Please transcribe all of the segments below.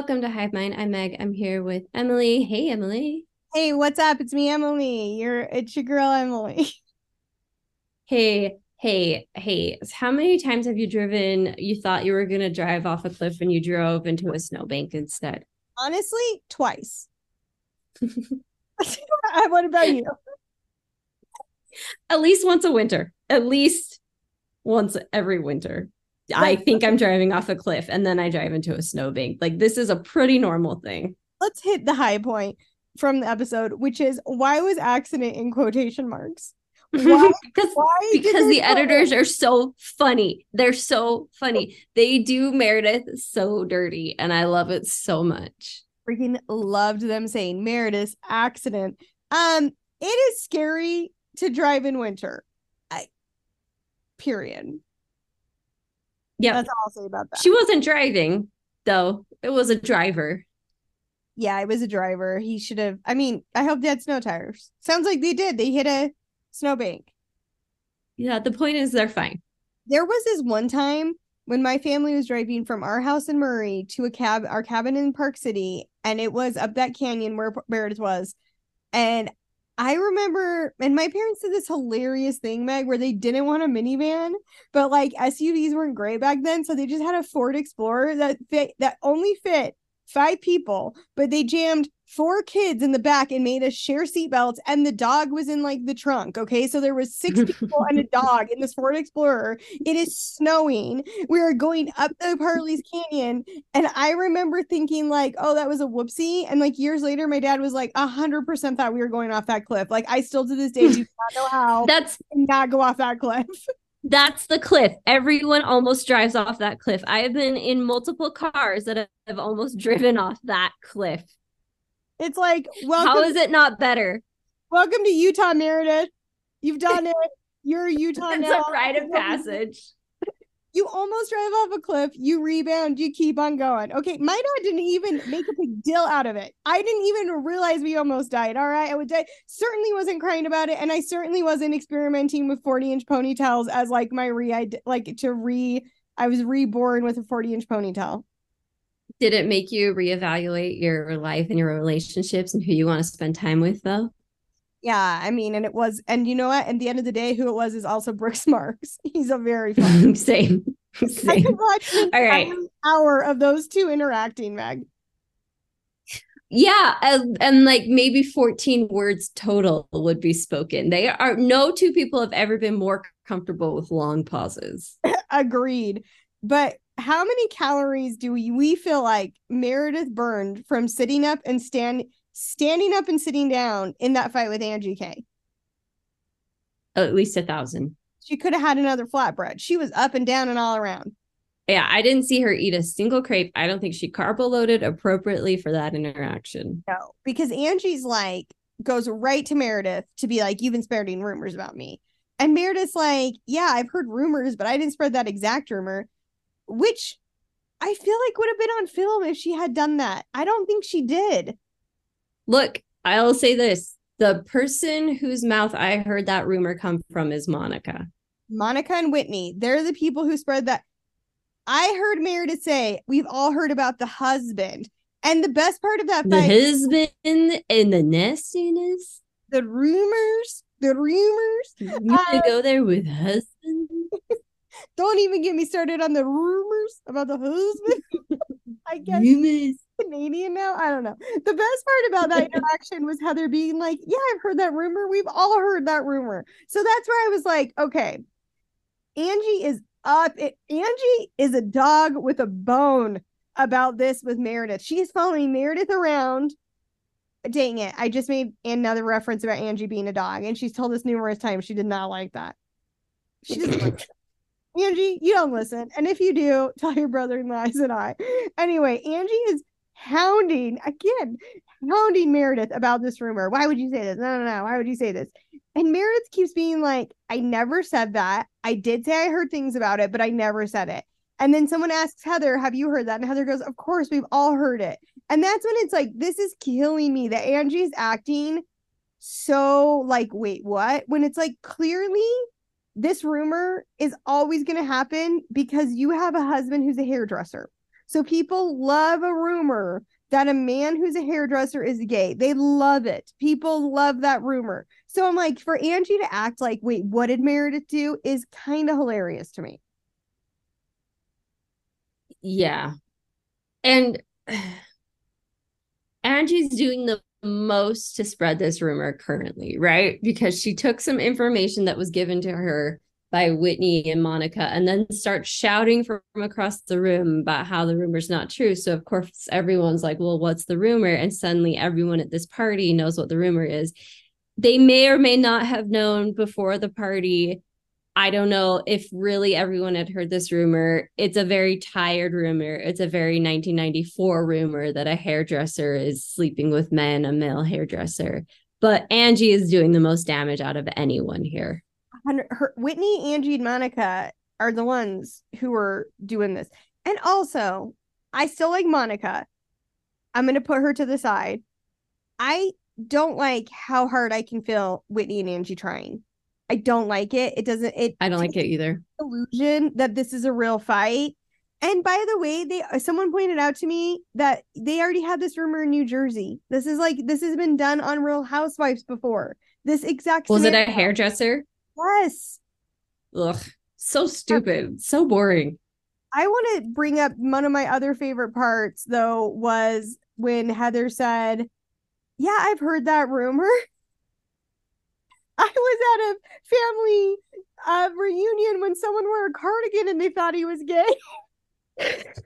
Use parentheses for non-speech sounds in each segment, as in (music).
Welcome to Hive Mind. I'm Meg. I'm here with Emily. Hey, Emily. Hey, what's up? It's me, Emily. You're it's your girl, Emily. Hey, hey, hey. How many times have you driven? You thought you were gonna drive off a cliff and you drove into a snowbank instead? Honestly, twice. (laughs) (laughs) what about you? At least once a winter. At least once every winter. I think I'm driving off a cliff and then I drive into a snowbank. Like this is a pretty normal thing. Let's hit the high point from the episode, which is why was accident in quotation marks? (laughs) Why? because why because the editors are so funny. They're so funny. They do Meredith so dirty, and I love it so much. Freaking loved them saying Meredith's accident. Um, it is scary to drive in winter. I period. Yeah. That's all I'll say about that. She wasn't driving, though. It was a driver. Yeah, it was a driver. He should have. I mean, I hope they had snow tires. Sounds like they did. They hit a snowbank. Yeah, the point is they're fine. There was this one time when my family was driving from our house in Murray to a cab, our cabin in Park City, and it was up that canyon where where it was. And I remember, and my parents did this hilarious thing, Meg, where they didn't want a minivan, but like SUVs weren't great back then, so they just had a Ford Explorer that fit that only fit five people, but they jammed four kids in the back and made us share seatbelts and the dog was in like the trunk okay? So there was six people and a (laughs) dog in this ford explorer. It is snowing. We are going up the Parley's canyon and i remember thinking like oh that was a whoopsie and like years later my dad was like a hundred percent thought we were going off that cliff. Like i still to this day do not know how (laughs) that's not go off that cliff That's the cliff. Everyone almost drives off that cliff. I have been in multiple cars that have almost driven off that cliff. It's like, well, how is it not better? Welcome to Utah, Meredith. You've done it. You're Utah (laughs) it's now. a rite of passage. You almost drive off a cliff. You rebound. You keep on going. Okay, my dad didn't even make a big deal out of it. I didn't even realize we almost died. All right, I would die. Certainly wasn't crying about it, and I certainly wasn't experimenting with forty inch ponytails as like my re like to re. I was reborn with a forty inch ponytail did it make you reevaluate your life and your relationships and who you want to spend time with though yeah i mean and it was and you know what? At the end of the day who it was is also brooks (laughs) marks. He's a very fun (laughs) same (laughs) same. all right. hour of those two interacting meg. Yeah and, and like maybe 14 words total would be spoken. They are no two people have ever been more comfortable with long pauses. Agreed. But how many calories do we, we feel like Meredith burned from sitting up and stand standing up and sitting down in that fight with Angie K? Oh, at least a thousand. She could have had another flatbread. She was up and down and all around. Yeah, I didn't see her eat a single crepe. I don't think she carb loaded appropriately for that interaction. No, because Angie's like goes right to Meredith to be like, "You've been spreading rumors about me," and Meredith's like, "Yeah, I've heard rumors, but I didn't spread that exact rumor." which I feel like would have been on film if she had done that. I don't think she did. Look, I'll say this the person whose mouth I heard that rumor come from is Monica. Monica and Whitney. They're the people who spread that. I heard Meredith say, We've all heard about the husband. And the best part of that the husband and the nastiness, the rumors, the rumors. You uh, go there with husband. (laughs) Don't even get me started on the rumors about the husband. (laughs) I guess rumors. Canadian now. I don't know. The best part about that (laughs) interaction was Heather being like, "Yeah, I've heard that rumor. We've all heard that rumor." So that's where I was like, "Okay, Angie is up. It, Angie is a dog with a bone about this with Meredith. She is following Meredith around." Dang it! I just made another reference about Angie being a dog, and she's told us numerous times she did not like that. She doesn't like that. (laughs) Angie, you don't listen. And if you do, tell your brother in law said I. Anyway, Angie is hounding again, hounding Meredith about this rumor. Why would you say this? No, no, no. Why would you say this? And Meredith keeps being like, I never said that. I did say I heard things about it, but I never said it. And then someone asks Heather, Have you heard that? And Heather goes, Of course, we've all heard it. And that's when it's like, This is killing me that Angie's acting so like, wait, what? When it's like, clearly this rumor is always going to happen because you have a husband who's a hairdresser. So people love a rumor that a man who's a hairdresser is gay. They love it. People love that rumor. So I'm like, for Angie to act like, wait, what did Meredith do is kind of hilarious to me. Yeah. And (sighs) Angie's doing the most to spread this rumor currently, right? Because she took some information that was given to her by Whitney and Monica and then start shouting from across the room about how the rumor's not true. So of course everyone's like, "Well, what's the rumor?" And suddenly everyone at this party knows what the rumor is. They may or may not have known before the party. I don't know if really everyone had heard this rumor. It's a very tired rumor. It's a very 1994 rumor that a hairdresser is sleeping with men, a male hairdresser. But Angie is doing the most damage out of anyone here her Whitney, Angie, and Monica are the ones who are doing this. And also, I still like Monica. I'm gonna put her to the side. I don't like how hard I can feel Whitney and Angie trying. I don't like it. It doesn't it I don't like it either. Illusion that this is a real fight. And by the way, they uh, someone pointed out to me that they already had this rumor in New Jersey. This is like this has been done on Real Housewives before. This exact was scenario. it a hairdresser? Yes. Ugh, so stupid, so boring. I want to bring up one of my other favorite parts though was when Heather said, "Yeah, I've heard that rumor." (laughs) I was at a family uh, reunion when someone wore a cardigan and they thought he was gay. (laughs) it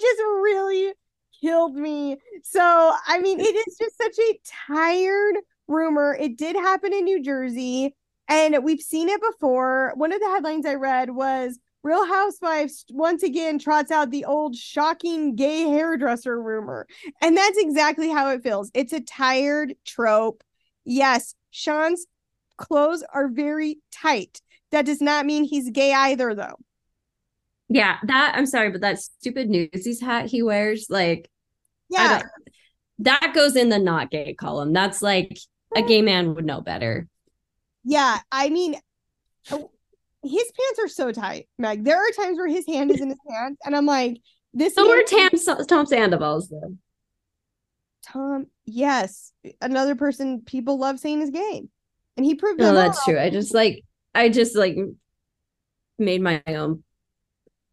just really killed me. So, I mean, it is just such a tired rumor. It did happen in New Jersey, and we've seen it before. One of the headlines I read was Real Housewives once again trots out the old shocking gay hairdresser rumor. And that's exactly how it feels. It's a tired trope. Yes, Sean's clothes are very tight. That does not mean he's gay either, though. Yeah, that I'm sorry, but that stupid newsies hat he wears, like, yeah, that goes in the not gay column. That's like a gay man would know better. Yeah, I mean, oh, his pants are so tight, Meg. There are times where his hand is in his pants, and I'm like, this. So are Tom Tom Sandoval's though. Tom, yes, another person people love saying is gay, and he proved. No, oh, that's true. I just like, I just like made my own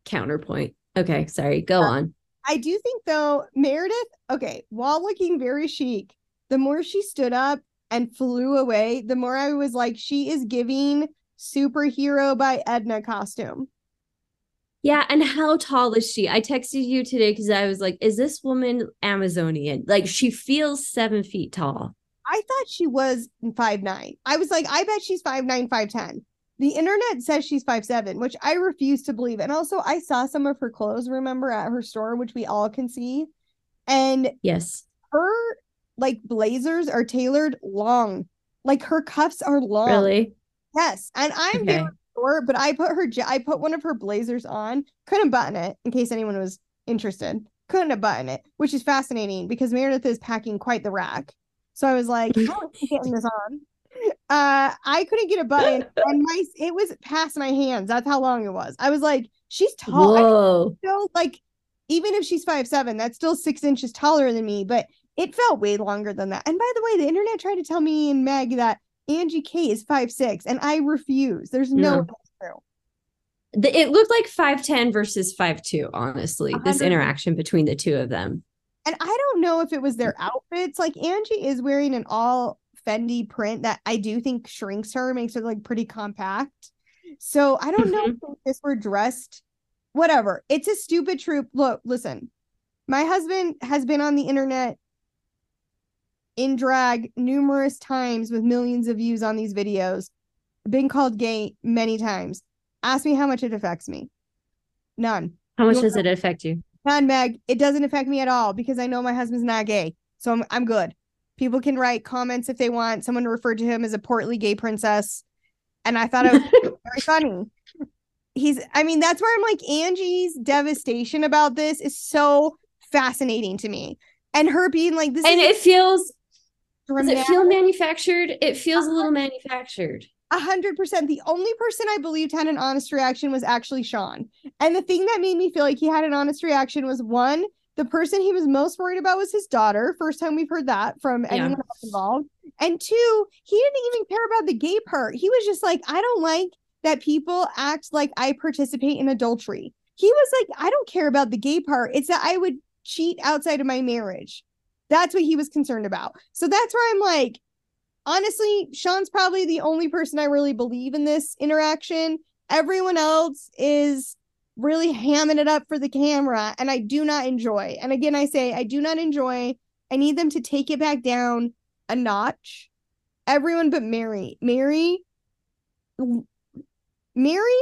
counterpoint. Okay, sorry. Go uh, on. I do think though, Meredith. Okay, while looking very chic, the more she stood up and flew away, the more I was like, she is giving superhero by Edna costume. Yeah, and how tall is she? I texted you today because I was like, is this woman Amazonian? Like she feels seven feet tall. I thought she was five nine. I was like, I bet she's five nine, five ten. The internet says she's five seven, which I refuse to believe. And also, I saw some of her clothes, remember, at her store, which we all can see. And yes, her like blazers are tailored long. Like her cuffs are long. Really? Yes. And I'm okay. very short, but I put her I put one of her blazers on, couldn't button it in case anyone was interested. Couldn't have button it, which is fascinating because Meredith is packing quite the rack. So I was like, how am I getting this on? Uh, I couldn't get a button, (laughs) and my it was past my hands. That's how long it was. I was like, she's tall. Whoa. Still, like, even if she's five seven, that's still six inches taller than me. But it felt way longer than that. And by the way, the internet tried to tell me and Meg that Angie K is five six, and I refuse. There's no true. The, it looked like 5'10 versus five two. honestly, 100%. this interaction between the two of them. And I don't know if it was their outfits. Like Angie is wearing an all Fendi print that I do think shrinks her, makes her like pretty compact. So I don't know mm-hmm. if this were dressed, whatever. It's a stupid troop. Look, listen, my husband has been on the internet in drag numerous times with millions of views on these videos, been called gay many times. Ask me how much it affects me. None. How much does know? it affect you? None, Meg. It doesn't affect me at all because I know my husband's not gay. So I'm I'm good. People can write comments if they want. Someone referred to him as a portly gay princess. And I thought it was (laughs) very funny. He's I mean, that's where I'm like, Angie's devastation about this is so fascinating to me. And her being like this And it feels does it feel manufactured? It feels a little uh-huh. manufactured. A hundred percent. The only person I believed had an honest reaction was actually Sean. And the thing that made me feel like he had an honest reaction was one, the person he was most worried about was his daughter. First time we've heard that from anyone yeah. else involved. And two, he didn't even care about the gay part. He was just like, I don't like that people act like I participate in adultery. He was like, I don't care about the gay part. It's that I would cheat outside of my marriage. That's what he was concerned about. So that's where I'm like, honestly, Sean's probably the only person I really believe in this interaction. Everyone else is really hamming it up for the camera, and I do not enjoy. And again, I say I do not enjoy. I need them to take it back down a notch. Everyone but Mary. Mary Mary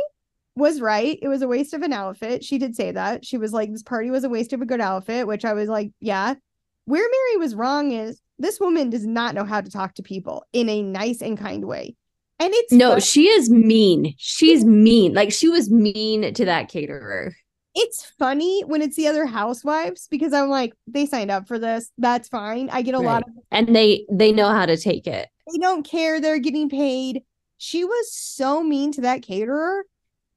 was right. It was a waste of an outfit. She did say that. She was like, this party was a waste of a good outfit, which I was like, yeah. Where Mary was wrong is this woman does not know how to talk to people in a nice and kind way. And it's no, fun. she is mean. She's mean. Like she was mean to that caterer. It's funny when it's the other housewives because I'm like, they signed up for this. That's fine. I get a right. lot of and they they know how to take it. They don't care. They're getting paid. She was so mean to that caterer.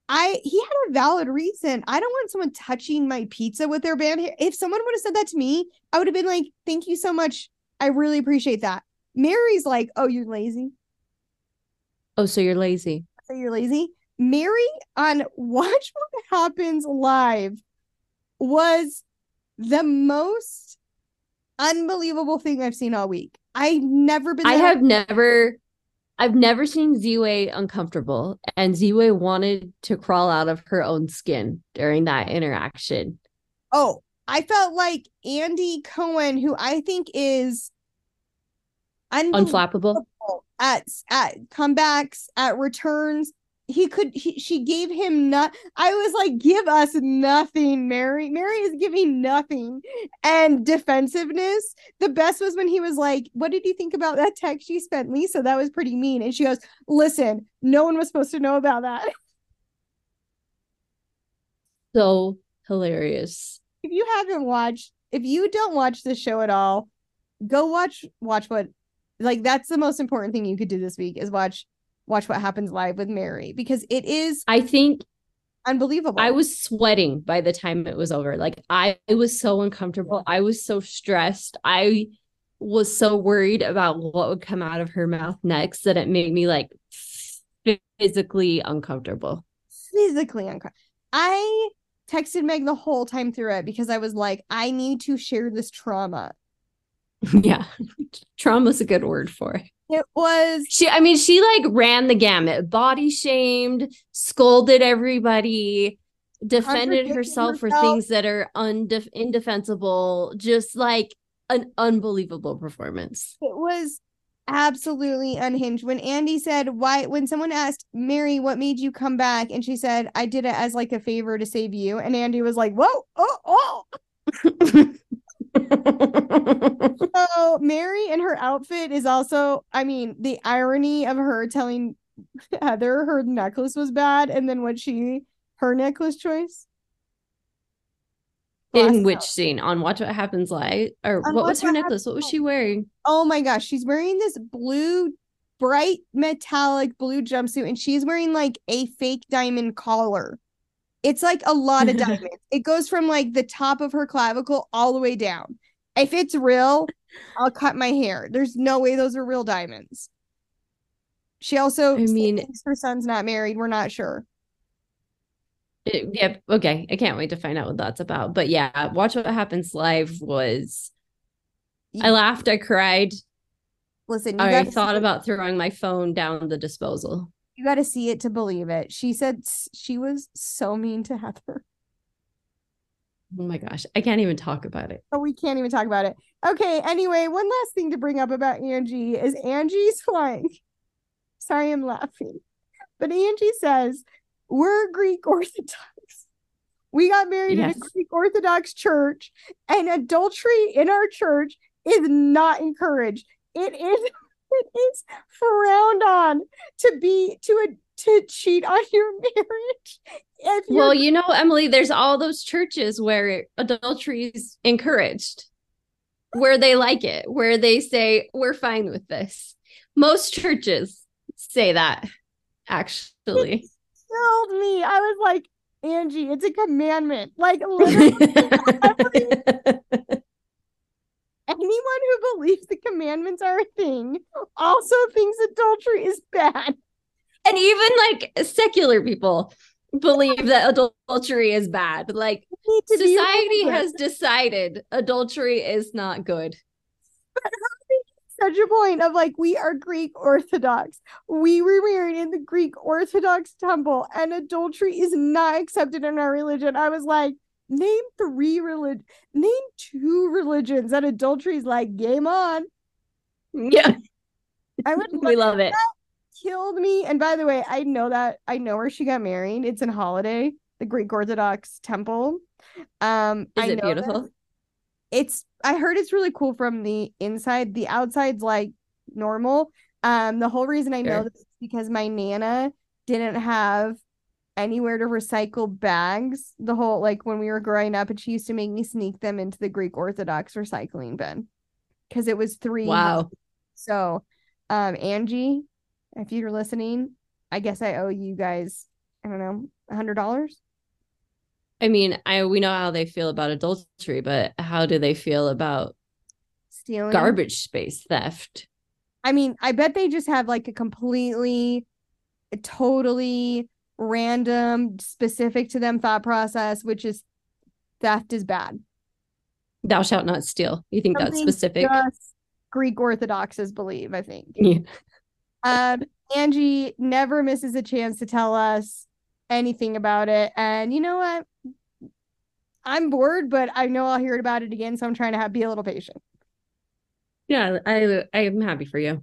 I he had a valid reason. I don't want someone touching my pizza with their band. If someone would have said that to me, I would have been like, "Thank you so much. I really appreciate that." Mary's like, "Oh, you're lazy." Oh, so you're lazy. So you're lazy. Mary on (laughs) Watch What Happens Live was the most unbelievable thing I've seen all week. I've never been. I have never I've never seen Ziwe uncomfortable, and Ziwe wanted to crawl out of her own skin during that interaction. Oh, I felt like Andy Cohen, who I think is unflappable at at comebacks, at returns, he could he, she gave him not i was like give us nothing mary. Mary is giving nothing and defensiveness. The best was when he was like what did you think about that text you spent lisa? That was pretty mean. And she goes listen no one was supposed to know about that. (laughs) So hilarious. If you haven't watched if you don't watch the show at all go watch watch what like that's the most important thing you could do this week is watch watch what happens live with Mary because it is I think unbelievable. I was sweating by the time it was over. Like I was so uncomfortable. I was so stressed. I was so worried about what would come out of her mouth next that it made me like physically uncomfortable. Physically uncomfortable. I texted Meg the whole time through it because I was like, I need to share this trauma. (laughs) Yeah. Trauma's a good word for it. It was she. I mean, she like ran the gamut, body shamed, scolded everybody, defended herself, herself, for things that are undef- indefensible. Just like an unbelievable performance. It was absolutely unhinged when Andy said, "Why?" When someone asked Mary, "What made you come back?" and she said, "I did it as like a favor to save you," and Andy was like, "Whoa, oh, oh." (laughs) (laughs) so Mary and her outfit is also, I mean, the irony of her telling Heather her necklace was bad, and then what she her necklace choice. In which scene? On Watch What Happens Live? Or on what was her necklace? What was she wearing? Oh my gosh, she's wearing this blue, bright metallic blue jumpsuit, and she's wearing like a fake diamond collar. It's like a lot of (laughs) diamonds. it goes from like the top of her clavicle all the way down. If it's real, I'll cut my hair. There's no way those are real diamonds. She also I mean her son's not married. We're not sure. It, yeah, okay. I can't wait to find out what that's about. But yeah, watch what happens live was I laughed, I cried. Listen, I thought about throwing my phone down the disposal. You got to see it to believe it. She said she was so mean to Heather. Oh my gosh, I can't even talk about it. Oh, we can't even talk about it. Okay, anyway, one last thing to bring up about Angie is Angie's (laughs) like, sorry, I'm laughing, but Angie says, We're Greek (laughs) Orthodox. We got married yes. in a Greek Orthodox church, and adultery in our church is not encouraged. It is it is frowned on to be to a to cheat on your (laughs) marriage. well, you know, Emily, there's all those churches where adultery is encouraged, where they like it, where they say, we're fine with this. Most churches say that. actually. Killed me. I was like, Angie, it's a commandment. Like (laughs) literally anyone who believes the commandments are a thing also thinks adultery is bad. And even like secular people believe that adultery is bad. Like society has decided adultery is not good. But such a point of like we are Greek Orthodox. We were married in the Greek Orthodox temple, and adultery is not accepted in our religion. I was like, name three religion, name two religions that adultery is like game on. Yeah, I would. (laughs) we love it. Killed me. And by the way, I know that I know where she got married. It's in Holladay, the Greek Orthodox temple. Um, is I it beautiful? it's I heard it's really cool from the inside. The outside's like normal. Um, the whole reason I know this is because my nana didn't have anywhere to recycle bags. The whole like when we were growing up, and she used to make me sneak them into the Greek Orthodox recycling bin because it was three. Wow. So, um, Angie, if you're listening, I guess I owe you guys. I don't know, a hundred dollars. I mean, I we know how they feel about adultery, but how do they feel about Stealing garbage space theft? I mean, I bet they just have like a completely, totally random, specific to them thought process, which is theft is bad. Thou shalt not steal. You think that's specific? Greek Orthodoxes believe, I think. (laughs) Yeah. Um, Angie never misses a chance to tell us anything about it. And you know what? I'm bored, but I know I'll hear about it again. So I'm trying to have, be a little patient. Yeah, I I am happy for you.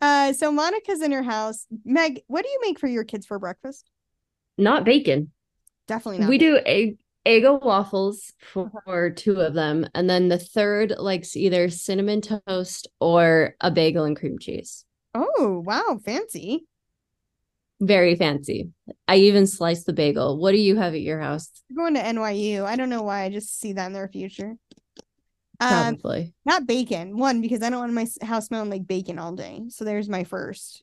Uh, so Monica's in her house. Meg, what do you make for your kids for breakfast? Not bacon. Definitely not. We do egg Eggo waffles for two of them, and then the third likes either cinnamon toast or a bagel and cream cheese. Oh, wow, fancy. Very fancy. I even sliced the bagel. What do you have at your house? We're going to NYU. I don't know why. I just see that in their future. Um, Probably. not bacon. One because I don't want my house smelling like bacon all day. So there's my first.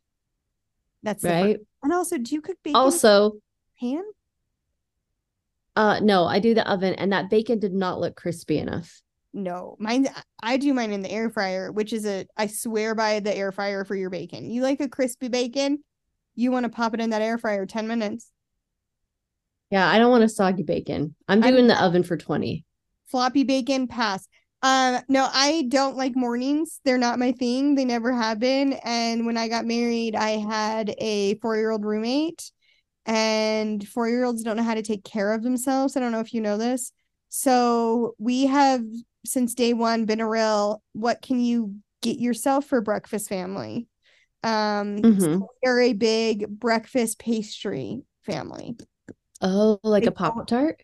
That's the first. right. And also, do you cook bacon Also, pan? uh no, I do the oven and that bacon did not look crispy enough. No, mine. I do mine in the air fryer, which is a. I swear by the air fryer for your bacon. You like a crispy bacon? You want to pop it in that air fryer ten minutes. Yeah, I don't want a soggy bacon. I'm I'm- doing the oven for 20. floppy bacon pass um no i don't like mornings. They're not my thing. They never have been. And when i got married i had a four-year-old roommate and four-year-olds don't know how to take care of themselves. I don't know if you know this. So we have since day one been a real what can you get yourself for breakfast family? Um so Mhm. we're a big breakfast pastry family. Oh, like They a Pop Tart?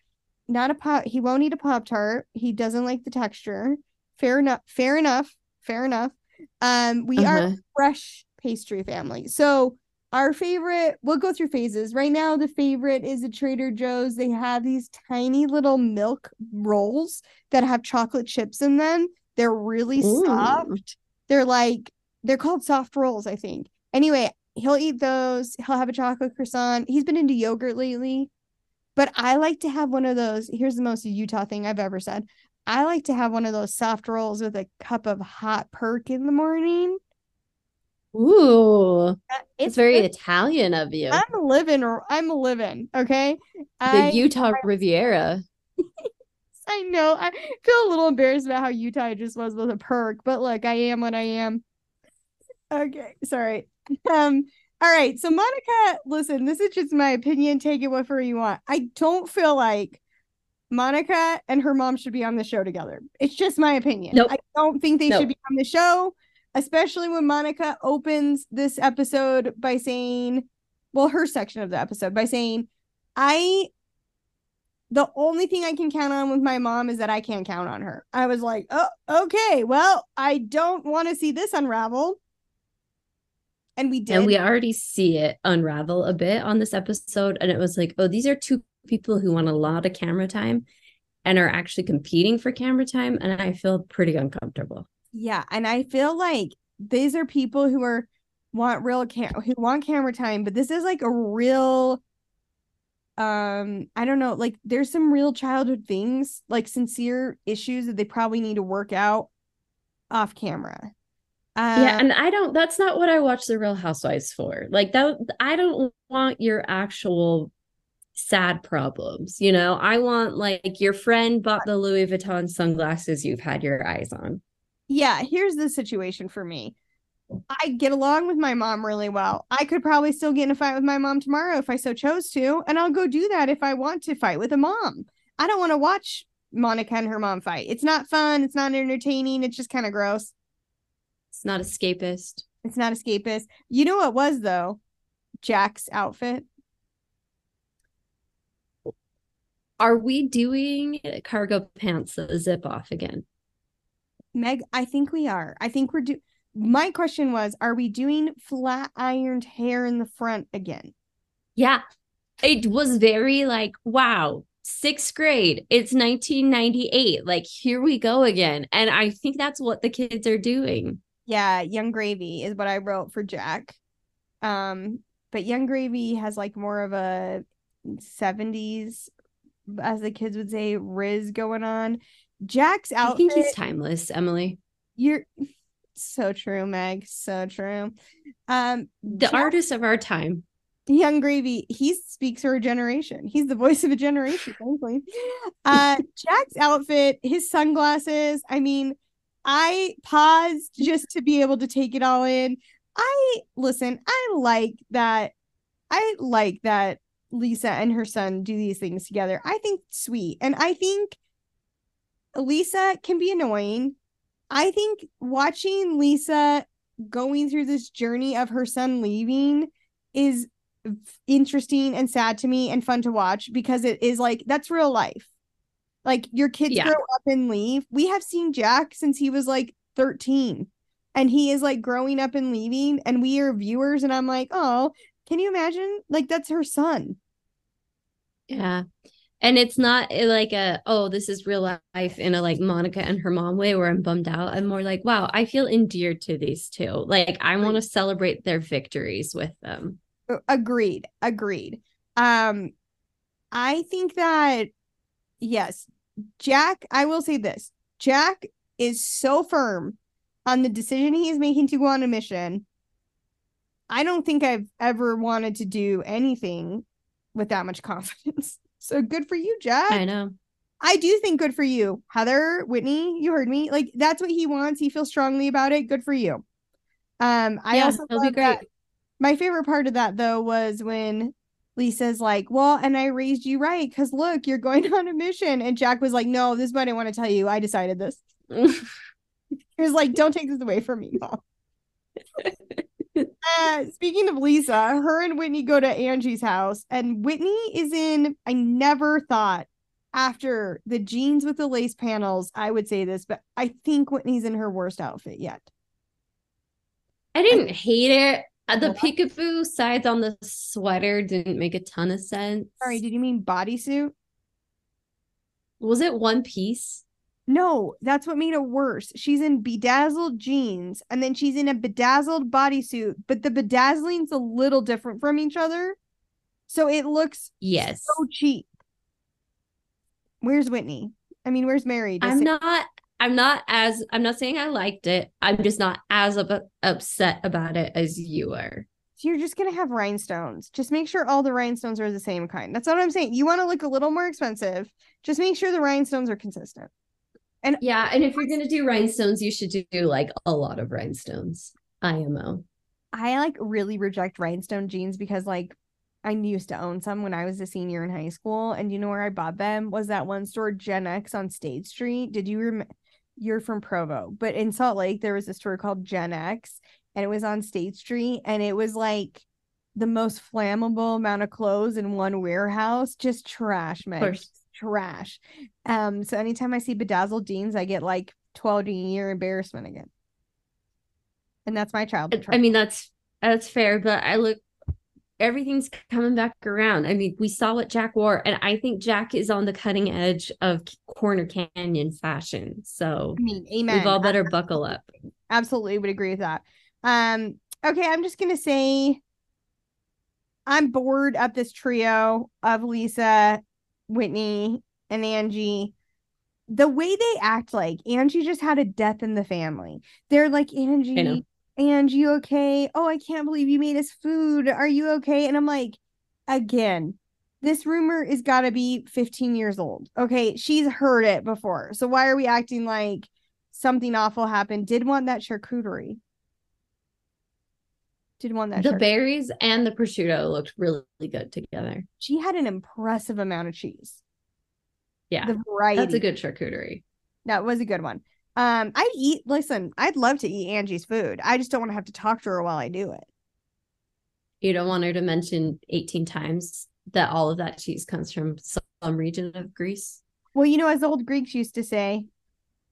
Not a pop he won't eat a pop tart. He doesn't like the texture. Fair enough fair enough fair enough. Um we are Uh-huh. a fresh pastry family. So our favorite we'll go through phases. Right now the favorite is at trader joe's. They have these tiny little milk rolls that have chocolate chips in them. They're really Ooh. soft. They're like they're called soft rolls i think. Anyway he'll eat those. He'll have a chocolate croissant. He's been into yogurt lately but I like to have one of those. Here's the most Utah thing I've ever said. I like to have one of those soft rolls with a cup of hot perk in the morning. Ooh, It's it's very. Italian of you. I'm living. I'm living. Okay. The I Utah Riviera. (laughs) I know. I feel a little embarrassed about how Utah I just was with a perk, but look, I am what I am. Okay, sorry. (laughs) Um, all right. So Monica, listen, this is just my opinion. Take it whatever you want. I don't feel like Monica and her mom should be on the show together. It's just my opinion. Nope. I don't think they Nope. should be on the show. especially when Monica opens this episode by saying, well, her section of the episode by saying, I the only thing I can count on with my mom is that I can't count on her. I was like, oh, okay, well, I don't want to see this unravel. And we did. And we already see it unravel a bit on this episode. And it was like, oh, these are two people who want a lot of camera time and are actually competing for camera time. And I feel pretty uncomfortable. Yeah. And I feel like these are people who are want real cam who want camera time, but this is like a real um i don't know like there's some real childhood things like sincere issues that they probably need to work out off camera uh, yeah and i don't that's not what i watch the real housewives for like that i don't want your actual sad problems you know i want like your friend bought the louis vuitton sunglasses you've had your eyes on yeah here's the situation for me I get along with my mom really well. I could probably still get in a fight with my mom tomorrow if I so chose to, and I'll go do that if I want to fight with a mom. I don't want to watch Monica and her mom fight. It's not fun, it's not entertaining, it's just kind of gross. It's not escapist. It's not escapist. You know what was though? Jack's outfit. Are we doing cargo pants zip off again? Meg, I think we are. I think we're doing my question was are we doing flat ironed hair in the front again yeah it was very like wow sixth grade it's 1998 like here we go again and i think that's what the kids are doing yeah Yung Gravy is what i wrote for jack um but Yung Gravy has like more of a 70s as the kids would say riz going on jack's outfit i think he's timeless emily you're (laughs) so true, Meg. So true. Um, the Jack, artist of our time. Yung Gravy, he speaks for a generation. He's the voice of a generation, frankly. (laughs) Uh, Jack's outfit, his sunglasses. I mean, I paused just to be able to take it all in. I listen, I like that. I like that Lisa and her son do these things together. I think sweet. And I think Lisa can be annoying I think watching Lisa going through this journey of her son leaving is interesting and sad to me and fun to watch because it is like that's real life. Like your kids yeah. grow up and leave. We have seen Jack since he was like 13 and he is like growing up and leaving and we are viewers and I'm like, "Oh, can you imagine? Like that's her son." Yeah and it's not eh, like a oh this is real life in a like monica and her mom way where i'm bummed out i'm more like wow i feel endeared to these two like i want to celebrate their victories with them agreed agreed um i think that yes jack i will say this jack is so firm on the decision he is making to go on a mission i don't think i've ever wanted to do anything with that much (laughs) confidence so good for you, Jack. I know. I do think good for you. Heather, Whitney, you heard me. Like that's what he wants. He feels strongly about it. Good for you. Um, I yeah, also love that. My favorite part of that though was when Lisa's like, Well, and I raised you right because look, you're going (laughs) on a mission. And Jack was like, No, this is what I want to tell you. I decided this. (laughs) he was like, Don't take this away from me, Mom. (laughs) uh, speaking of Lisa, her and Whitney go to Angie's house, and Whitney is in. I never thought after the jeans with the lace panels, I would say this, but I think Whitney's in her worst outfit yet. I didn't I, hate it. Uh, the peekaboo sides on the sweater didn't make a ton of sense. Sorry, did you mean bodysuit? Was it one piece? No, that's what made it worse. She's in bedazzled jeans and then she's in a bedazzled bodysuit, but the bedazzling's a little different from each other. So it looks yes so cheap. Where's Whitney? I mean, where's Mary? I'm say- not I'm not as I'm not saying I liked it. I'm just not as up, upset about it as you are. So you're just gonna have rhinestones. Just make sure all the rhinestones are the same kind. That's what I'm saying. You want to look a little more expensive. Just make sure the rhinestones are consistent. And yeah, and if you're gonna do rhinestones, you should do like a lot of rhinestones. IMO. I like really reject rhinestone jeans because like I used to own some when I was a senior in high school, and you know where I bought them was that one store Gen X on State Street. Did you remember? You're from Provo, but in Salt Lake, there was a store called Gen X and it was on State Street and it was like the most flammable amount of clothes in one warehouse. Just trash, man. Trash. Um, so anytime I see bedazzled jeans, I get like 12 year embarrassment again. And that's my childhood. I mean, that's that's fair, but I look everything's coming back around. I mean, we saw what Jack wore, and I think Jack is on the cutting edge of corner canyon fashion. So I mean, amen. We've all better buckle up. Absolutely would agree with that. Um, okay, I'm just gonna say I'm bored of this trio of Lisa, Whitney, and Angie. The way they act like Angie just had a death in the family. They're like, Angie, Angie, okay? Oh, I can't believe you made us food. Are you okay? And I'm like, again, this rumor is got to be 15 years old. Okay. She's heard it before. So why are we acting like something awful happened? Did want that charcuterie. Did want that. The berries and the prosciutto looked really good together. She had an impressive amount of cheese. Yeah. The variety. That's a good charcuterie. That was a good one. Um, I'd eat, listen, I'd love to eat Angie's food. I just don't want to have to talk to her while I do it. You don't want her to mention 18 times that all of that cheese comes from some region of Greece. Well, you know, as old Greeks used to say,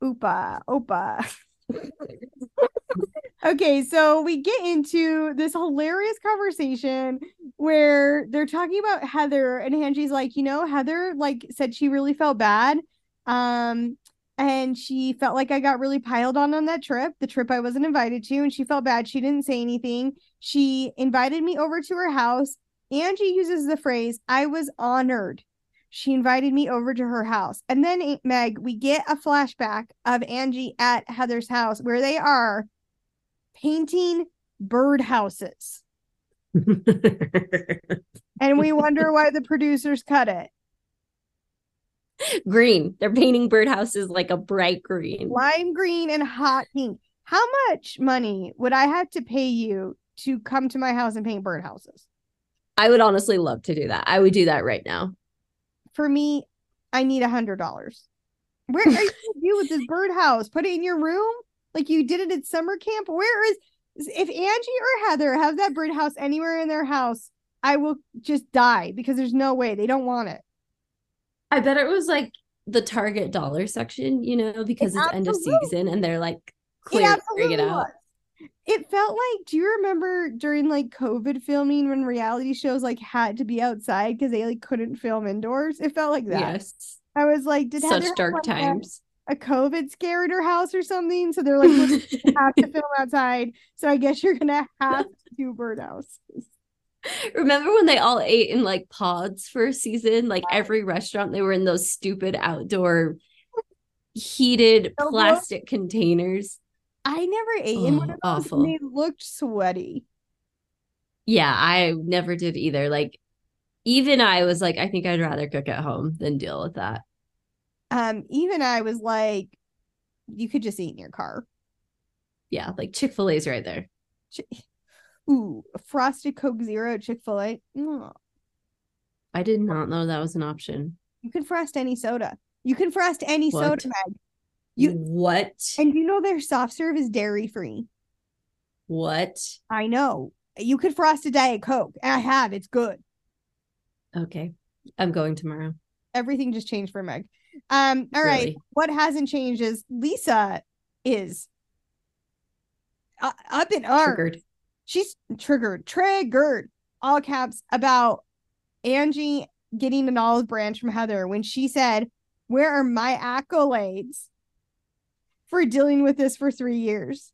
"Upa, opa." (laughs) okay, so we get into this hilarious conversation where they're talking about Heather and Angie's like, you know, Heather like said she really felt bad. Um and she felt like I got really piled on on that trip, the trip I wasn't invited to, and she felt bad. She didn't say anything. She invited me over to her house. Angie uses the phrase, I was honored. She invited me over to her house. And then, Meg, we get a flashback of Angie at Heather's house where they are painting birdhouses. (laughs) and we wonder why the producers cut it. (laughs) Green. They're painting birdhouses like a bright green. Lime green and hot pink. How much money would I have to pay you to come to my house and paint birdhouses? I would honestly love to do that. I would do that right now. For me, I need a hundred dollars. Where are you gonna do with this (laughs) birdhouse? Put it in your room like you did it at summer camp. Where is if Angie or Heather have that birdhouse anywhere in their house? I will just die because there's no way they don't want it. I bet it was like the Target dollar section, you know, because it it's end of season and they're like clearing it, it out. It felt like, do you remember during like COVID filming when reality shows like had to be outside because they like couldn't film indoors? It felt like that. Yes. I was like, did such Heather dark have, like, times. A, COVID scare at her house or something. So they're like, have to (laughs) film outside. So I guess you're gonna have to do birdhouses. Remember when they all ate in like pods for a season? Like every restaurant, they were in those stupid outdoor heated plastic containers. I never ate oh, in one of those. Awful. they looked sweaty. Yeah, I never did either. Like, even I was like, I think I'd rather cook at home than deal with that. Um, even I was like, you could just eat in your car. Yeah, like Chick fil A's right there. Ooh, frosted Coke Zero at Chick Fil A. I did not know that was an option. You can frost any soda. You can frost any what? soda, Meg. You what? And you know their soft serve is dairy free. What? I know. You could frost a diet coke. I have. It's good. Okay, I'm going tomorrow. Everything just changed for Meg. Um. All really? right. What hasn't changed is Lisa is uh, up in arms. Triggered she's triggered, triggered, all caps about Angie getting an olive branch from Heather when she said, Where are my accolades for dealing with this for three years?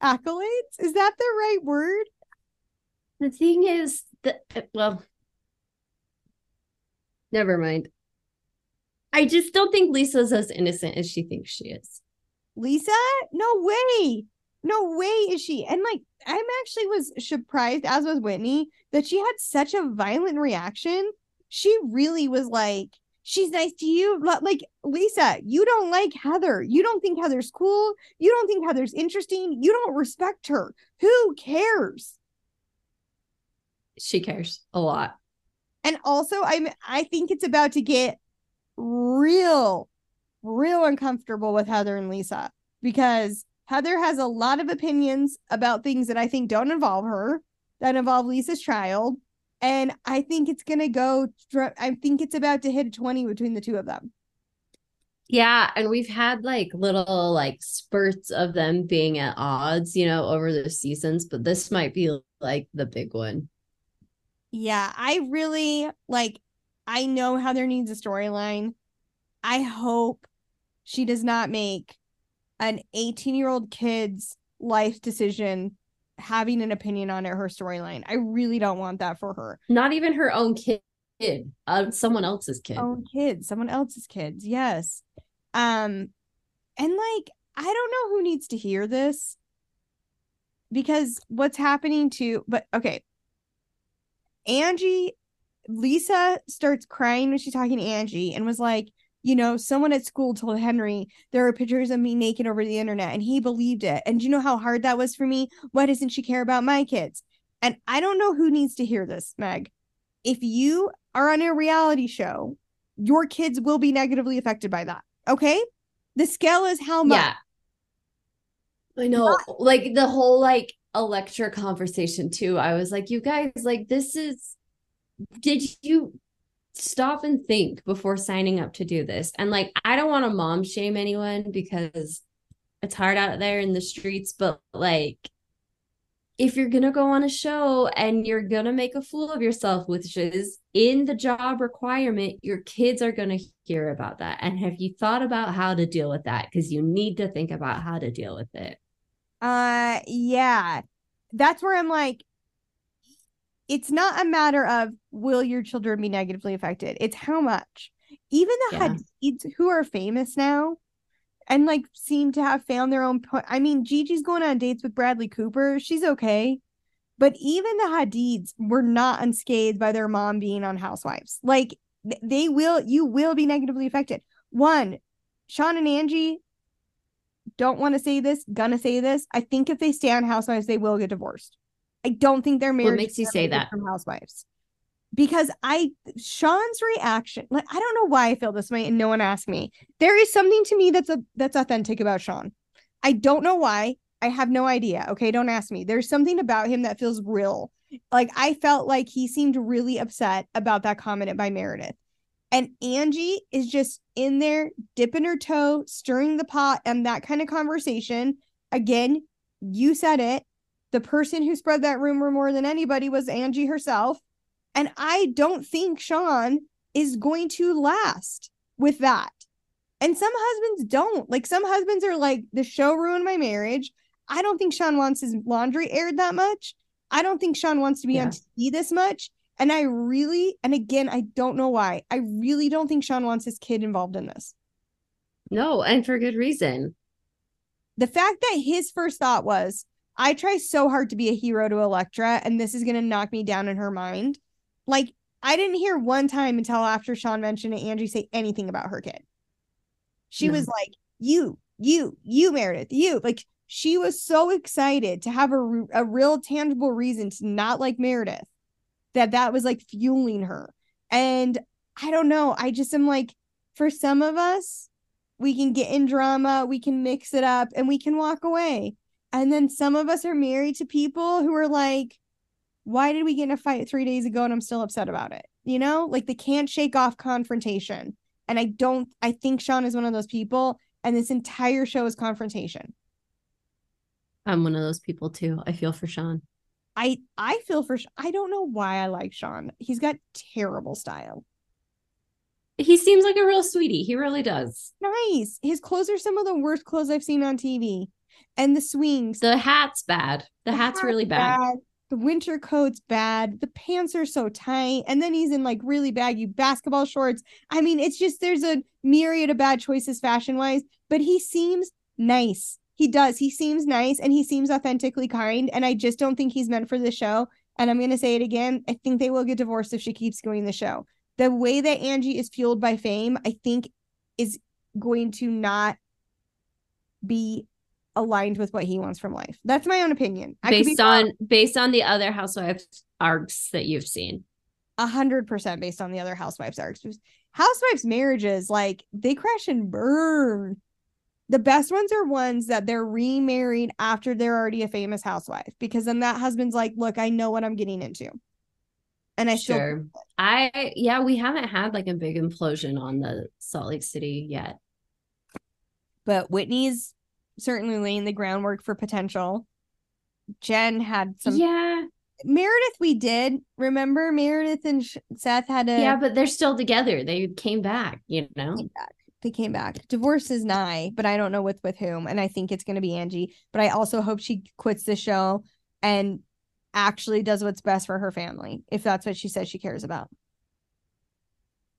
Accolades? Is that the right word? The thing is that, well, never mind. I just don't think Lisa's as innocent as she thinks she is. Lisa? No way no way is she. And like i'm actually was surprised as was whitney that she had such a violent reaction. She really was like she's nice to you. Like lisa you don't like heather. You don't think heather's cool. You don't think heather's interesting. You don't respect her. Who cares? She cares a lot. And also i'm i think it's about to get real real uncomfortable with Heather and Lisa because Heather has a lot of opinions about things that I think don't involve her, that involve Lisa's child. And I think it's going to go, I think it's about to hit 20 between the two of them. Yeah, and we've had like little like spurts of them being at odds, you know, over the seasons, but this might be like the big one. Yeah, I really like I know Heather needs a storyline. I hope she does not make an 18-year-old kid's life decision having an opinion on it, her storyline. I really don't want that for her. Not even her own kid kid, uh, someone else's kid. Own kid, someone else's kids. Yes. Um, and like I don't know who needs to hear this because what's happening to, but okay. Angie, Lisa starts crying when she's talking to Angie and was like, you know, someone at school told Henry there are pictures of me naked over the internet and he believed it. And do you know how hard that was for me? Why doesn't she care about my kids? And I don't know who needs to hear this, Meg. If you are on a reality show, your kids will be negatively affected by that. Okay. The scale is how much. Yeah. I know. Not- like the whole like Electra conversation too. I was like, you guys, like, this is did you stop and think before signing up to do this? And like, I don't want to mom shame anyone because it's hard out there in the streets, but like, if you're going to go on a show and you're going to make a fool of yourself, which is in the job requirement, your kids are going to hear about that. And have you thought about how to deal with that? Because you need to think about how to deal with it. Uh, yeah. That's where I'm like, it's not a matter of will your children be negatively affected. It's how much. Even the yeah. Hadids who are famous now and like seem to have found their own point. I mean, Gigi's going on dates with Bradley Cooper. She's okay. But even the Hadids were not unscathed by their mom being on Housewives. Like they will, you will be negatively affected. One, Sean and Angie don't want to say this, gonna say this. I think if they stay on Housewives, they will get divorced. I don't think they're married. What makes you say that from Housewives? Because I Sean's reaction, like I don't know why I feel this way, and no one asked me. There is something to me that's a that's authentic about Sean. I don't know why. I have no idea. Okay, don't ask me. There's something about him that feels real. Like I felt like he seemed really upset about that comment by Meredith. And Angie is just in there dipping her toe, stirring the pot, and that kind of conversation. Again, you said it the person who spread that rumor more than anybody was Angie herself. And I don't think Sean is going to last with that. And some husbands don't. Like some husbands are like, the show ruined my marriage. I don't think Sean wants his laundry aired that much. I don't think Sean wants to be yeah. on TV this much. And I really, and again, I don't know why. I really don't think Sean wants his kid involved in this. No, and for good reason. The fact that his first thought was, I try so hard to be a hero to Electra, and this is going to knock me down in her mind. Like, I didn't hear one time until after Sean mentioned it, Angie say anything about her kid. She no. was like, You, you, you, Meredith, you. Like, she was so excited to have a, a real tangible reason to not like Meredith that that was like fueling her. And I don't know. I just am like, for some of us, we can get in drama, we can mix it up, and we can walk away. And then some of us are married to people who are like, why did we get in a fight three days ago and I'm still upset about it? You know, like they can't shake off confrontation. And I don't, I think Sean is one of those people. And this entire show is confrontation. I'm one of those people too. I feel for Sean. I I feel for I don't know why I like Sean. He's got terrible style. He seems like a real sweetie. He really does. Nice. His clothes are some of the worst clothes I've seen on TV and the swings. The hat's bad. The, the hat's, hat's, really bad. bad. The winter coat's bad. The pants are so tight. And then he's in like really baggy basketball shorts. I mean, it's just there's a myriad of bad choices fashion wise, but he seems nice. He does. He seems nice and he seems authentically kind. And I just don't think he's meant for the show. And I'm going to say it again. I think they will get divorced if she keeps going the show. The way that Angie is fueled by fame, I think is going to not be aligned with what he wants from life. That's my own opinion. I based on based on the other housewives arcs that you've seen. A hundred percent based on the other housewives arcs. housewives marriages like they crash and burn the best ones are ones that they're remarried after they're already a famous housewife because then that husband's like look i know what i'm getting into and i sure still i yeah we haven't had like a big implosion on the salt lake city yet but whitney's certainly laying the groundwork for potential jen had some yeah meredith we did remember meredith and seth had a yeah but they're still together they came back you know came back. They came back. Divorce is nigh, but I don't know with with whom. And I think it's going to be Angie. But I also hope she quits the show and actually does what's best for her family, if that's what she says she cares about.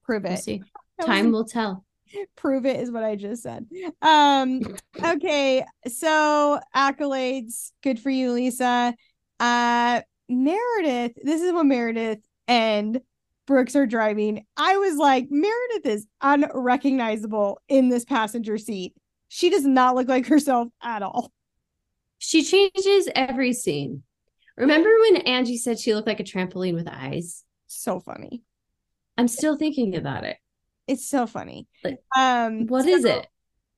Prove we'll it. was- time will tell (laughs) prove it is what I just said. Um, okay, so accolades, good for you, Lisa. Uh, Meredith, this is what Meredith and Brooks are driving. I was like, Meredith is unrecognizable in this passenger seat. She does not look like herself at all. she changes every scene remember when angie said she looked like a trampoline with eyes So funny. i'm still thinking about it It's so funny. Like, Um, What so is it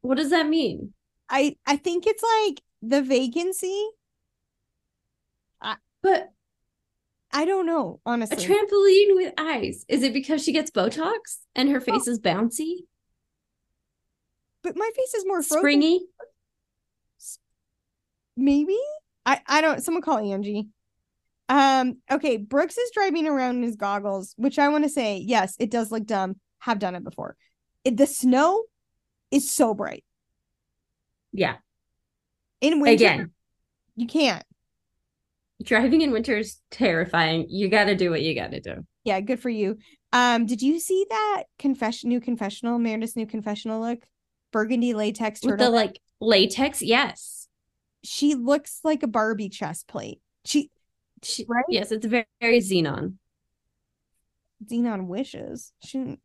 what does that mean I I think it's like the vacancy. but I don't know, honestly. a trampoline with eyes is it because she gets botox and her face is bouncy but my face is more frozen. springy maybe i i don't someone call angie um okay brooks is driving around in his goggles which i want to say yes it does look dumb have done it before. It, the snow is so bright. Yeah. In winter again. you can't. Driving in winter is terrifying. You got to do what you got to do. Yeah good for you. Um did you see that confession new confessional meredith's new confessional look? Burgundy latex with the turtle like latex? Yes. She looks like a barbie chest plate. She She- Right? yes it's very, very Zenon. Zenon wishes. She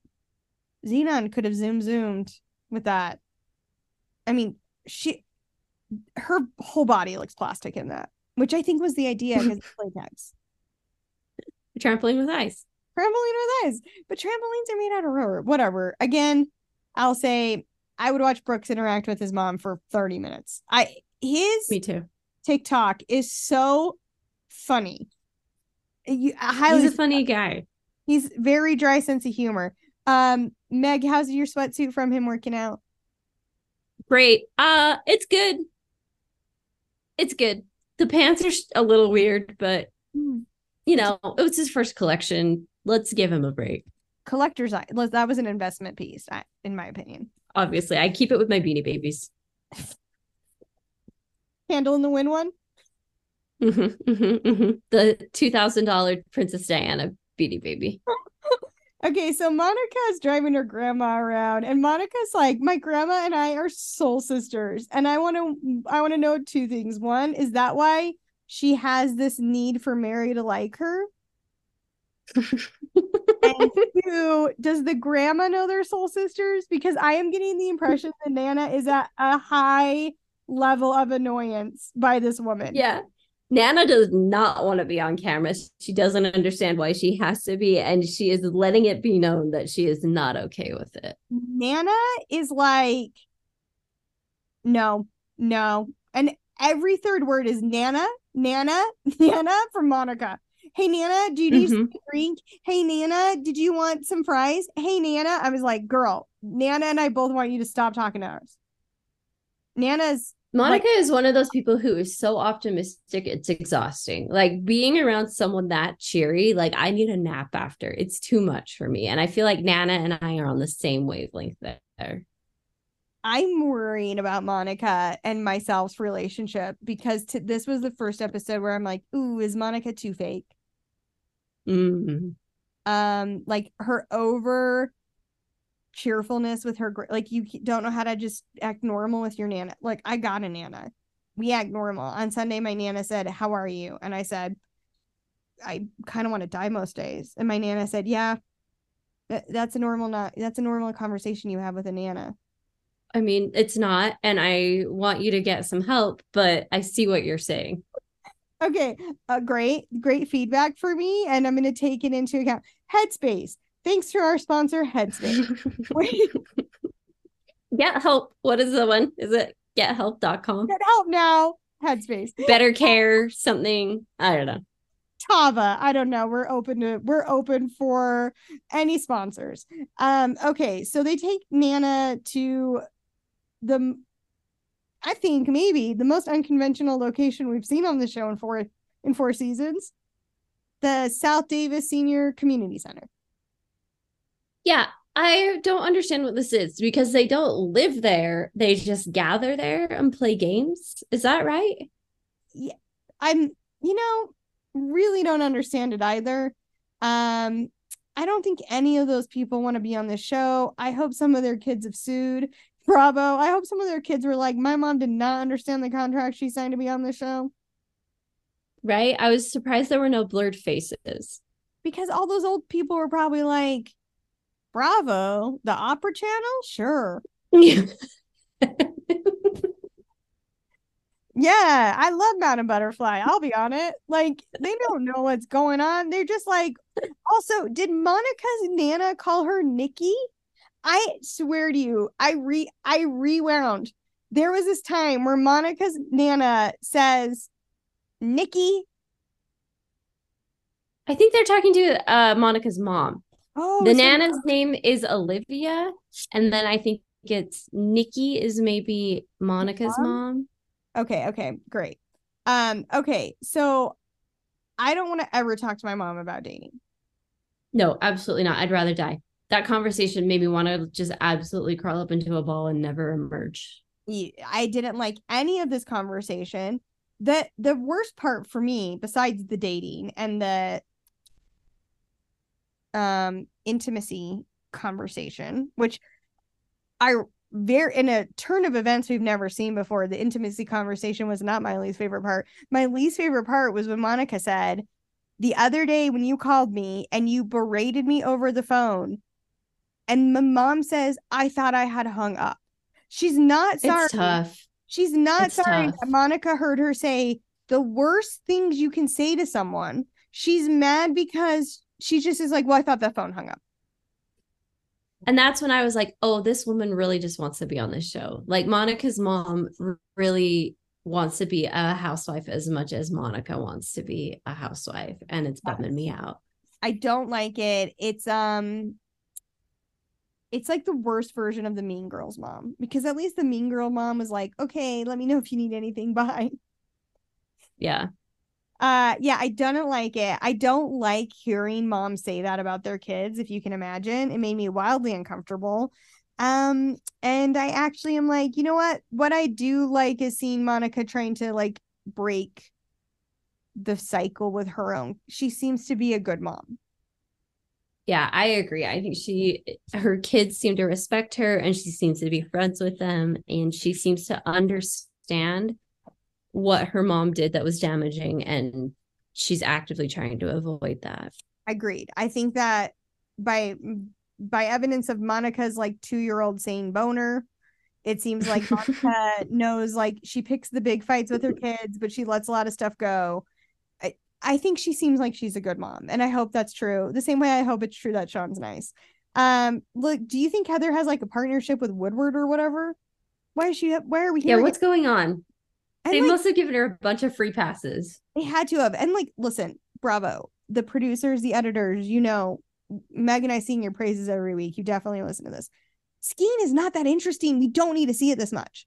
Zenon could have zoom zoomed with that. I mean, she her whole body looks plastic in that, which I think was the idea (laughs) because it's latex. trampoline with eyes Trampoline with eyes, but trampolines are made out of rubber. Whatever. Again, I'll say I would watch Brooks interact with his mom for 30 minutes. I his me too TikTok is so funny. You I highly he's a funny guy He's very dry sense of humor. Um, Meg, how's your sweatsuit from him working out? Great. Uh, it's good. It's good. The pants are a little weird, but you know, it was his first collection. Let's give him a break. Collector's eye. That was an investment piece, in my opinion. Obviously, I keep it with my beanie babies. (laughs) Candle in the wind one. Mhm, mhm, mhm. The two thousand dollar Princess Diana beanie baby. (laughs) Okay, so Monica is driving her grandma around, and Monica's like, "My grandma and I are soul sisters," and I want to, I want to know two things. One, is that why she has this need for Mary to like her? And (laughs) two, does the grandma know they're soul sisters? Because I am getting the impression that Nana is at a high level of annoyance by this woman. Yeah. Nana does not want to be on camera. She doesn't understand why she has to be, and she is letting it be known that she is not okay with it. Nana is like, no, no. And every third word is Nana, Nana, (laughs) Nana from Monica. Hey, Nana, do you need Mhm. some drink? Hey, Nana, did you want some fries? Hey, Nana. I was like, girl, Nana and I both want you to stop talking to us. Nana's Monica is one of those people who is so optimistic, it's exhausting. Like being around someone that cheery, like I need a nap after. It's too much for me. And I feel like Nana and I are on the same wavelength there. I'm worrying about Monica and myself's relationship because t- this was the first episode where I'm like, ooh, is Monica too fake? Mm. Um, like her over cheerfulness with her, like you don't know how to just act normal with your nana. Like I got a nana, we act normal. On Sunday, my nana said, "How are you?" And I said, "I kind of want to die most days." And my nana said, "Yeah." That's a normal not that's a normal conversation you have with a nana. I mean, it's not, and I want you to get some help, but I see what you're saying. Okay, uh, great, great feedback for me, and I'm going to take it into account. Headspace, thanks to our sponsor, Headspace. (laughs) Get help. What is the one? Is it gethelp.com? Get help now. Headspace. Better care, something. I don't know. Tava. I don't know. We're open to we're open for any sponsors. Um, okay, so they take Nana to the I think maybe the most unconventional location we've seen on the show in four in four seasons. The South Davis Senior Community Center. Yeah, I don't understand what this is because they don't live there. They just gather there and play games. Is that right? Yeah. I'm, you know, really don't understand it either. Um, I don't think any of those people want to be on the show. I hope some of their kids have sued. Bravo. I hope some of their kids were like, my mom did not understand the contract she signed to be on the show. Right? I was surprised there were no blurred faces. Because all those old people were probably like, Bravo, the opera channel? Sure. (laughs) Yeah, I love Madam Butterfly. I'll be on it. Like they don't know what's going on. They're just like also, did Monica's Nana call her Nikki? I swear to you, I re I rewound. There was this time where Monica's Nana says Nikki. I think they're talking to uh Monica's mom. Oh, the Nana's name is Olivia, and then I think it's Nikki is maybe Monica's Mom? mom. Okay, okay, great. Um, okay, so I don't want to ever talk to my mom about dating. No, absolutely not. I'd rather die. That conversation made me want to just absolutely crawl up into a ball and never emerge. I didn't like any of this conversation. The the worst part for me, besides the dating and the um intimacy conversation, which I very in a turn of events we've never seen before, the intimacy conversation was not my least favorite part. My least favorite part was when Monica said, the other day when you called me and you berated me over the phone, and my mom says, I thought I had hung up. She's not sorry. It's tough. She's not It's sorry tough. Monica heard her say the worst things you can say to someone. She's mad because she just is like, Well, I thought that phone hung up. And that's when I was like, oh, this woman really just wants to be on this show. Like Monica's mom really wants to be a housewife as much as Monica wants to be a housewife. And it's bumming me out. I don't like it. It's um it's like the worst version of the mean girls mom because at least the mean girl mom was like, okay, let me know if you need anything. (laughs) Bye. Yeah. Uh yeah, I don't like it. I don't like hearing moms say that about their kids, if you can imagine. It made me wildly uncomfortable. Um and I actually am like, you know what? What I do like is seeing Monica trying to like break the cycle with her own. She seems to be a good mom. Yeah, I agree. I think she, her kids seem to respect her and she seems to be friends with them. And she seems to understand what her mom did that was damaging. And she's actively trying to avoid that. Agreed. I think that by by evidence of Monica's like two year old saying boner, it seems like Monica (laughs) knows like she picks the big fights with her kids, but she lets a lot of stuff go. I I think she seems like she's a good mom, and I hope that's true. The same way I hope it's true that Sean's nice. Um, look, do you think Heather has like a partnership with Woodward or whatever? Why is she? Why are we Yeah, what's going on? And, They like, must have given her a bunch of free passes. They had to have. And like, listen, bravo. The producers, the editors, you know, Meg and I sing your praises every week. You definitely listen to this. Skiing is not that interesting. We don't need to see it this much.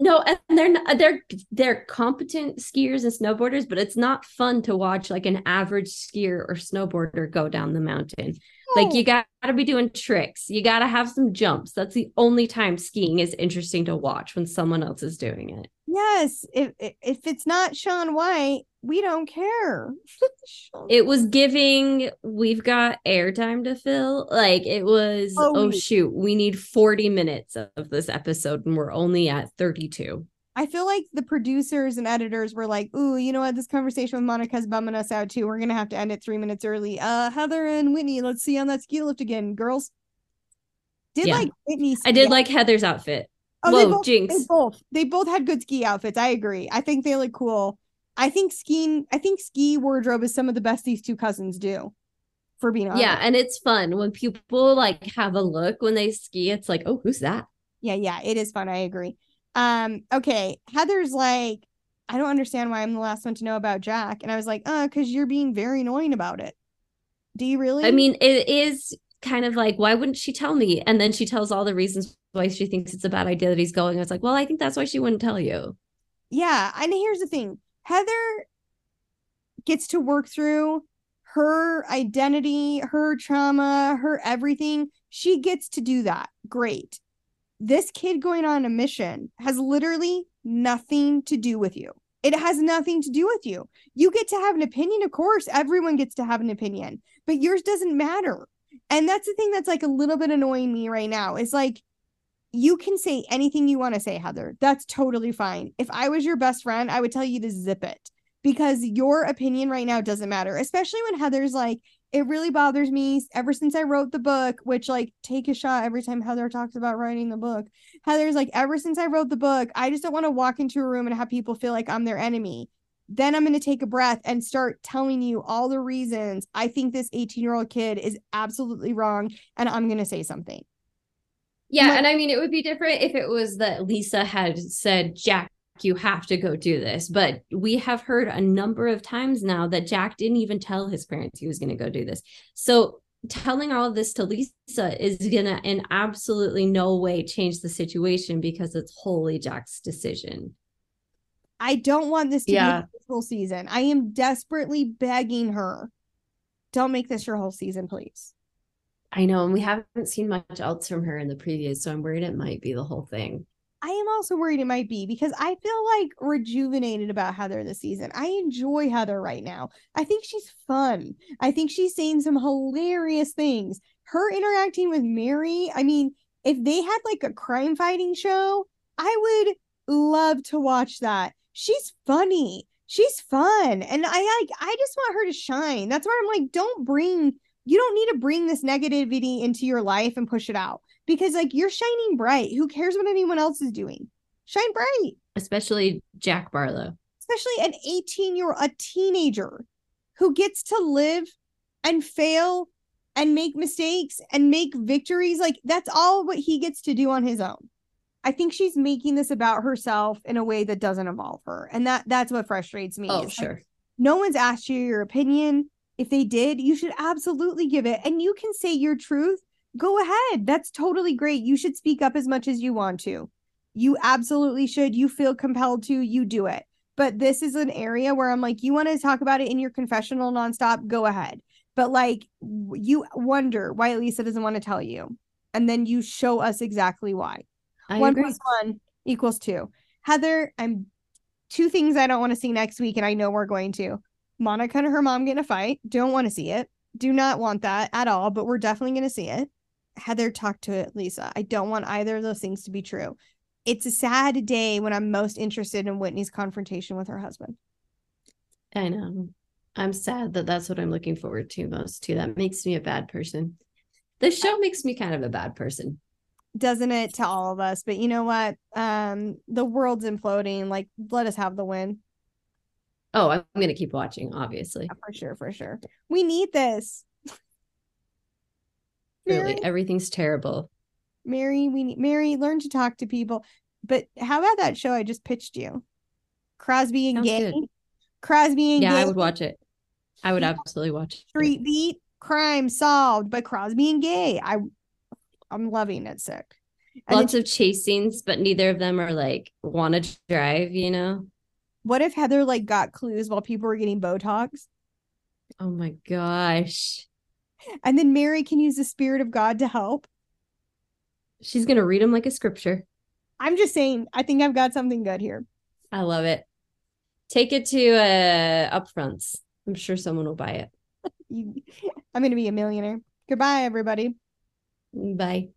No, and they're not, uh, they're they're competent skiers and snowboarders, but it's not fun to watch like an average skier or snowboarder go down the mountain. Like you got to be doing tricks. You got to have some jumps. That's the only time skiing is interesting to watch when someone else is doing it. Yes, if if it's not Shaun White, we don't care. (laughs) It was giving we've got airtime to fill. Like it was Oh, oh, shoot, we need 40 minutes of this episode and we're only at 32. I feel like the producers and editors were like, "Ooh, you know what? This conversation with Monica's bumming us out too. We're gonna have to end it three minutes early." Uh, Heather and Whitney, let's see on that ski lift again, girls. Did Yeah. like Whitney? I did ski- like Heather's outfit. Oh, they both, Jinx. They both they both had good ski outfits. I agree. I think they look cool. I think skiing. I think ski wardrobe is some of the best these two cousins do. for being honest. Yeah, and it's fun when people like have a look when they ski. It's like, oh, who's that? Yeah, yeah, it is fun. I agree. Um, okay. Heather's like, I don't understand why I'm the last one to know about Jack. And I was like, uh, because you're being very annoying about it. Do you really? I mean, it is kind of like, why wouldn't she tell me? And then she tells all the reasons why she thinks it's a bad idea that he's going. I was like, well, I think that's why she wouldn't tell you. Yeah. And here's the thing Heather gets to work through her identity, her trauma, her everything. She gets to do that. Great. This kid going on a mission has literally nothing to do with you. It has nothing to do with you. You get to have an opinion, of course. Everyone gets to have an opinion, but yours doesn't matter. And that's the thing that's like a little bit annoying me right now is like, you can say anything you want to say, Heather. That's totally fine. If I was your best friend, I would tell you to zip it because your opinion right now doesn't matter, especially when Heather's like, it really bothers me ever since I wrote the book, which like take a shot every time Heather talks about writing the book. Heather's like, ever since I wrote the book, I just don't want to walk into a room and have people feel like I'm their enemy. Then I'm going to take a breath and start telling you all the reasons I think this 18 year old kid is absolutely wrong. And I'm going to say something. Yeah. Like, and I mean, it would be different if it was that Lisa had said, Jack, you have to go do this. But we have heard a number of times now that Jack didn't even tell his parents he was going to go do this. So telling all of this to Lisa is going to in absolutely no way change the situation because it's wholly Jack's decision. I don't want this to yeah. be this whole season. I am desperately begging her. Don't make this your whole season, please. I know, and we haven't seen much else from her in the previews, so I'm worried it might be the whole thing. I am also worried it might be because I feel like rejuvenated about Heather this season. I enjoy Heather right now. I think she's fun. I think she's saying some hilarious things. Her interacting with Mary, I mean, if they had like a crime fighting show, I would love to watch that. She's funny. She's fun. And I like I just want her to shine. That's why I'm like, don't bring you don't need to bring this negativity into your life and push it out because like you're shining bright. Who cares what anyone else is doing? Shine bright. Especially Jack Barlow. Especially an 18 year a teenager who gets to live and fail and make mistakes and make victories. Like that's all what he gets to do on his own. I think she's making this about herself in a way that doesn't involve her. And that that's what frustrates me. Oh, sure. Like, no one's asked you your opinion. If they did, you should absolutely give it. And you can say your truth go ahead. That's totally great. You should speak up as much as you want to. You absolutely should. You feel compelled to, you do it. But this is an area where I'm like, you want to talk about it in your confessional nonstop, go ahead. But like, you wonder why Lisa doesn't want to tell you. And then you show us exactly why. I one agree. plus one equals two. Heather, I'm two things I don't want to see next week, and I know we're going to. Monica and her mom get in a fight. Don't want to see it. Do not want that at all, but we're definitely going to see it. Heather talked to Lisa. I don't want either of those things to be true. It's a sad day when I'm most interested in Whitney's confrontation with her husband. I know. I'm sad that that's what I'm looking forward to most too. That makes me a bad person. The show makes me kind of a bad person. Doesn't it to all of us? But you know what? Um, the world's imploding. Like, let us have the win. Oh, I'm gonna keep watching, obviously. Yeah, for sure, for sure. We need this. (laughs) Really, everything's terrible. Mary, we need Mary, learn to talk to people. But how about that show I just pitched you? Cosby and Sounds Gay. Good. Cosby and yeah, Gay. I would watch it. I would absolutely watch it. Street Beat, crime solved by Cosby and Gay. I I'm loving it sick. And Lots of chase scenes, but neither of them are like want to drive, you know? What if Heather like got clues while people were getting Botox? Oh my gosh. And then Mary can use the spirit of God to help. She's going to read them like a scripture. I'm just saying, I think I've got something good here. I love it. Take it to uh upfronts. I'm sure someone will buy it. (laughs) I'm going to be a millionaire. Goodbye, everybody. Bye.